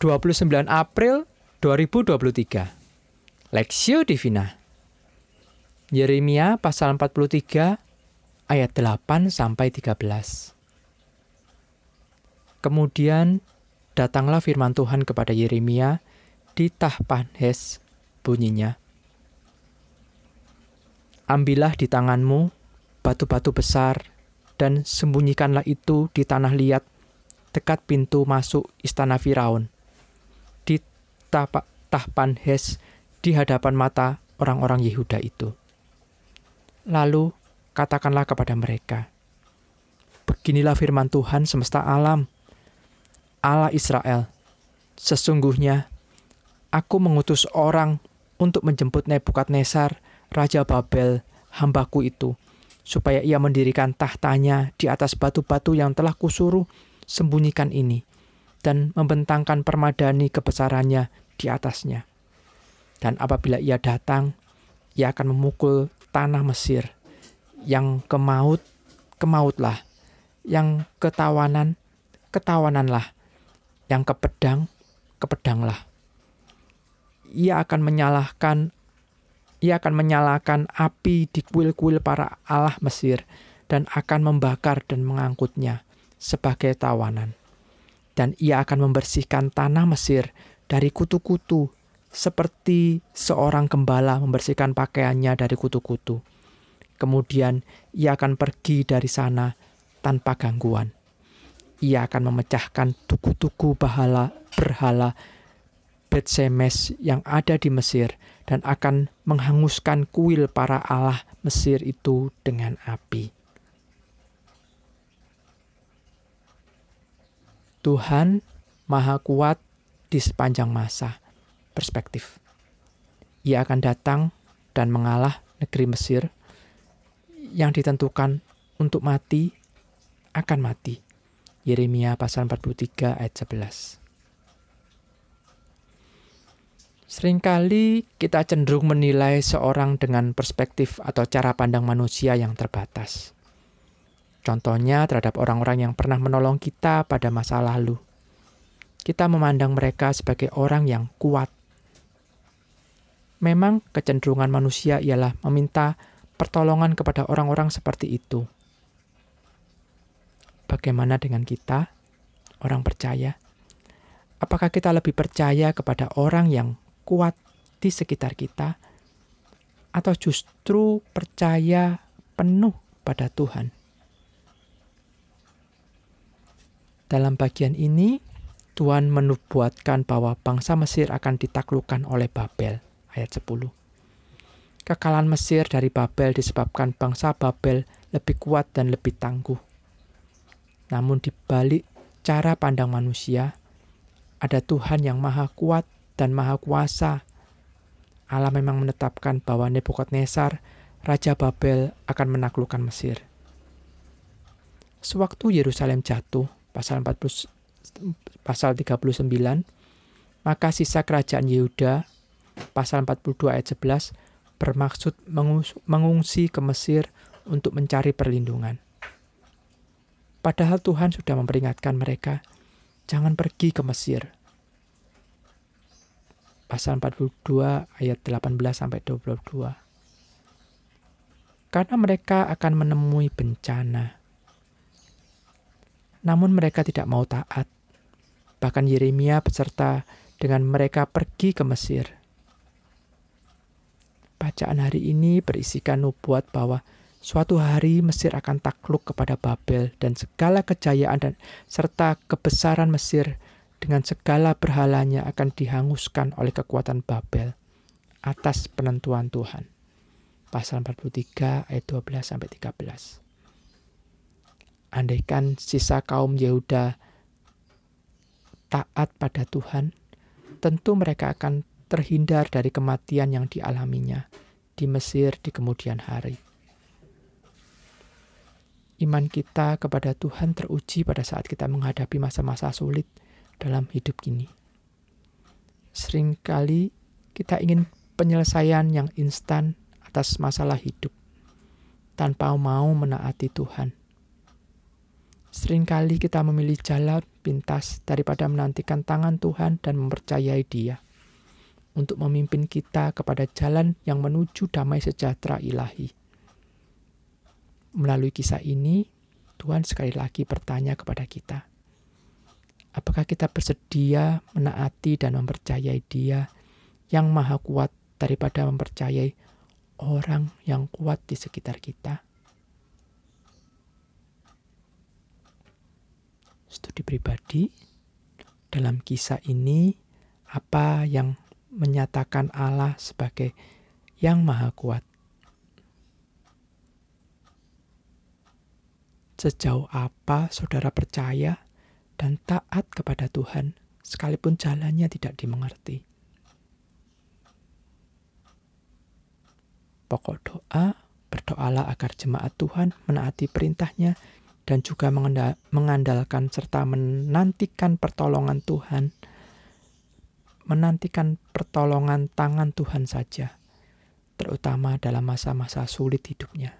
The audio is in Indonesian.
29 April 2023. Lexio Divina. Yeremia pasal 43 ayat 8 sampai 13. Kemudian datanglah firman Tuhan kepada Yeremia di Tahpanhes bunyinya. Ambillah di tanganmu batu-batu besar dan sembunyikanlah itu di tanah liat dekat pintu masuk istana Firaun Tahpanhes di hadapan mata orang-orang Yehuda itu. Lalu katakanlah kepada mereka, Beginilah firman Tuhan semesta alam, Allah Israel. Sesungguhnya, aku mengutus orang untuk menjemput Nebukadnezar, Raja Babel, hambaku itu, supaya ia mendirikan tahtanya di atas batu-batu yang telah kusuruh sembunyikan ini, dan membentangkan permadani kebesarannya di atasnya. Dan apabila ia datang, ia akan memukul tanah Mesir yang kemaut, kemautlah, yang ketawanan, ketawananlah, yang kepedang, kepedanglah. Ia akan menyalahkan ia akan menyalakan api di kuil-kuil para allah Mesir dan akan membakar dan mengangkutnya sebagai tawanan. Dan ia akan membersihkan tanah Mesir dari kutu-kutu, seperti seorang gembala membersihkan pakaiannya dari kutu-kutu. Kemudian ia akan pergi dari sana tanpa gangguan. Ia akan memecahkan tuku-tuku bahala berhala Betsemes yang ada di Mesir dan akan menghanguskan kuil para allah Mesir itu dengan api. Tuhan Maha Kuat di sepanjang masa perspektif. Ia akan datang dan mengalah negeri Mesir yang ditentukan untuk mati akan mati. Yeremia pasal 43 ayat 11. Seringkali kita cenderung menilai seorang dengan perspektif atau cara pandang manusia yang terbatas. Contohnya terhadap orang-orang yang pernah menolong kita pada masa lalu kita memandang mereka sebagai orang yang kuat. Memang kecenderungan manusia ialah meminta pertolongan kepada orang-orang seperti itu. Bagaimana dengan kita, orang percaya? Apakah kita lebih percaya kepada orang yang kuat di sekitar kita, atau justru percaya penuh pada Tuhan? Dalam bagian ini, Tuhan menubuatkan bahwa bangsa Mesir akan ditaklukkan oleh Babel. Ayat 10. Kekalahan Mesir dari Babel disebabkan bangsa Babel lebih kuat dan lebih tangguh. Namun di balik cara pandang manusia, ada Tuhan yang maha kuat dan maha kuasa. Allah memang menetapkan bahwa Nebukadnezar, Raja Babel, akan menaklukkan Mesir. Sewaktu Yerusalem jatuh, pasal 40, pasal 39, maka sisa kerajaan Yehuda pasal 42 ayat 11 bermaksud mengungsi ke Mesir untuk mencari perlindungan. Padahal Tuhan sudah memperingatkan mereka, jangan pergi ke Mesir. Pasal 42 ayat 18 sampai 22. Karena mereka akan menemui bencana namun mereka tidak mau taat. Bahkan Yeremia beserta dengan mereka pergi ke Mesir. Bacaan hari ini berisikan nubuat bahwa suatu hari Mesir akan takluk kepada Babel dan segala kejayaan dan serta kebesaran Mesir dengan segala berhalanya akan dihanguskan oleh kekuatan Babel atas penentuan Tuhan. Pasal 43 ayat 12 sampai 13 andaikan sisa kaum Yehuda taat pada Tuhan, tentu mereka akan terhindar dari kematian yang dialaminya di Mesir di kemudian hari. Iman kita kepada Tuhan teruji pada saat kita menghadapi masa-masa sulit dalam hidup ini. Seringkali kita ingin penyelesaian yang instan atas masalah hidup tanpa mau menaati Tuhan. Seringkali kita memilih jalan pintas daripada menantikan tangan Tuhan dan mempercayai Dia untuk memimpin kita kepada jalan yang menuju damai sejahtera ilahi. Melalui kisah ini, Tuhan sekali lagi bertanya kepada kita, apakah kita bersedia menaati dan mempercayai Dia yang Maha Kuat daripada mempercayai orang yang kuat di sekitar kita? Studi pribadi dalam kisah ini, apa yang menyatakan Allah sebagai yang Maha Kuat? Sejauh apa saudara percaya dan taat kepada Tuhan, sekalipun jalannya tidak dimengerti. Pokok doa, berdoalah agar jemaat Tuhan menaati perintahnya dan juga mengandalkan serta menantikan pertolongan Tuhan, menantikan pertolongan tangan Tuhan saja, terutama dalam masa-masa sulit hidupnya.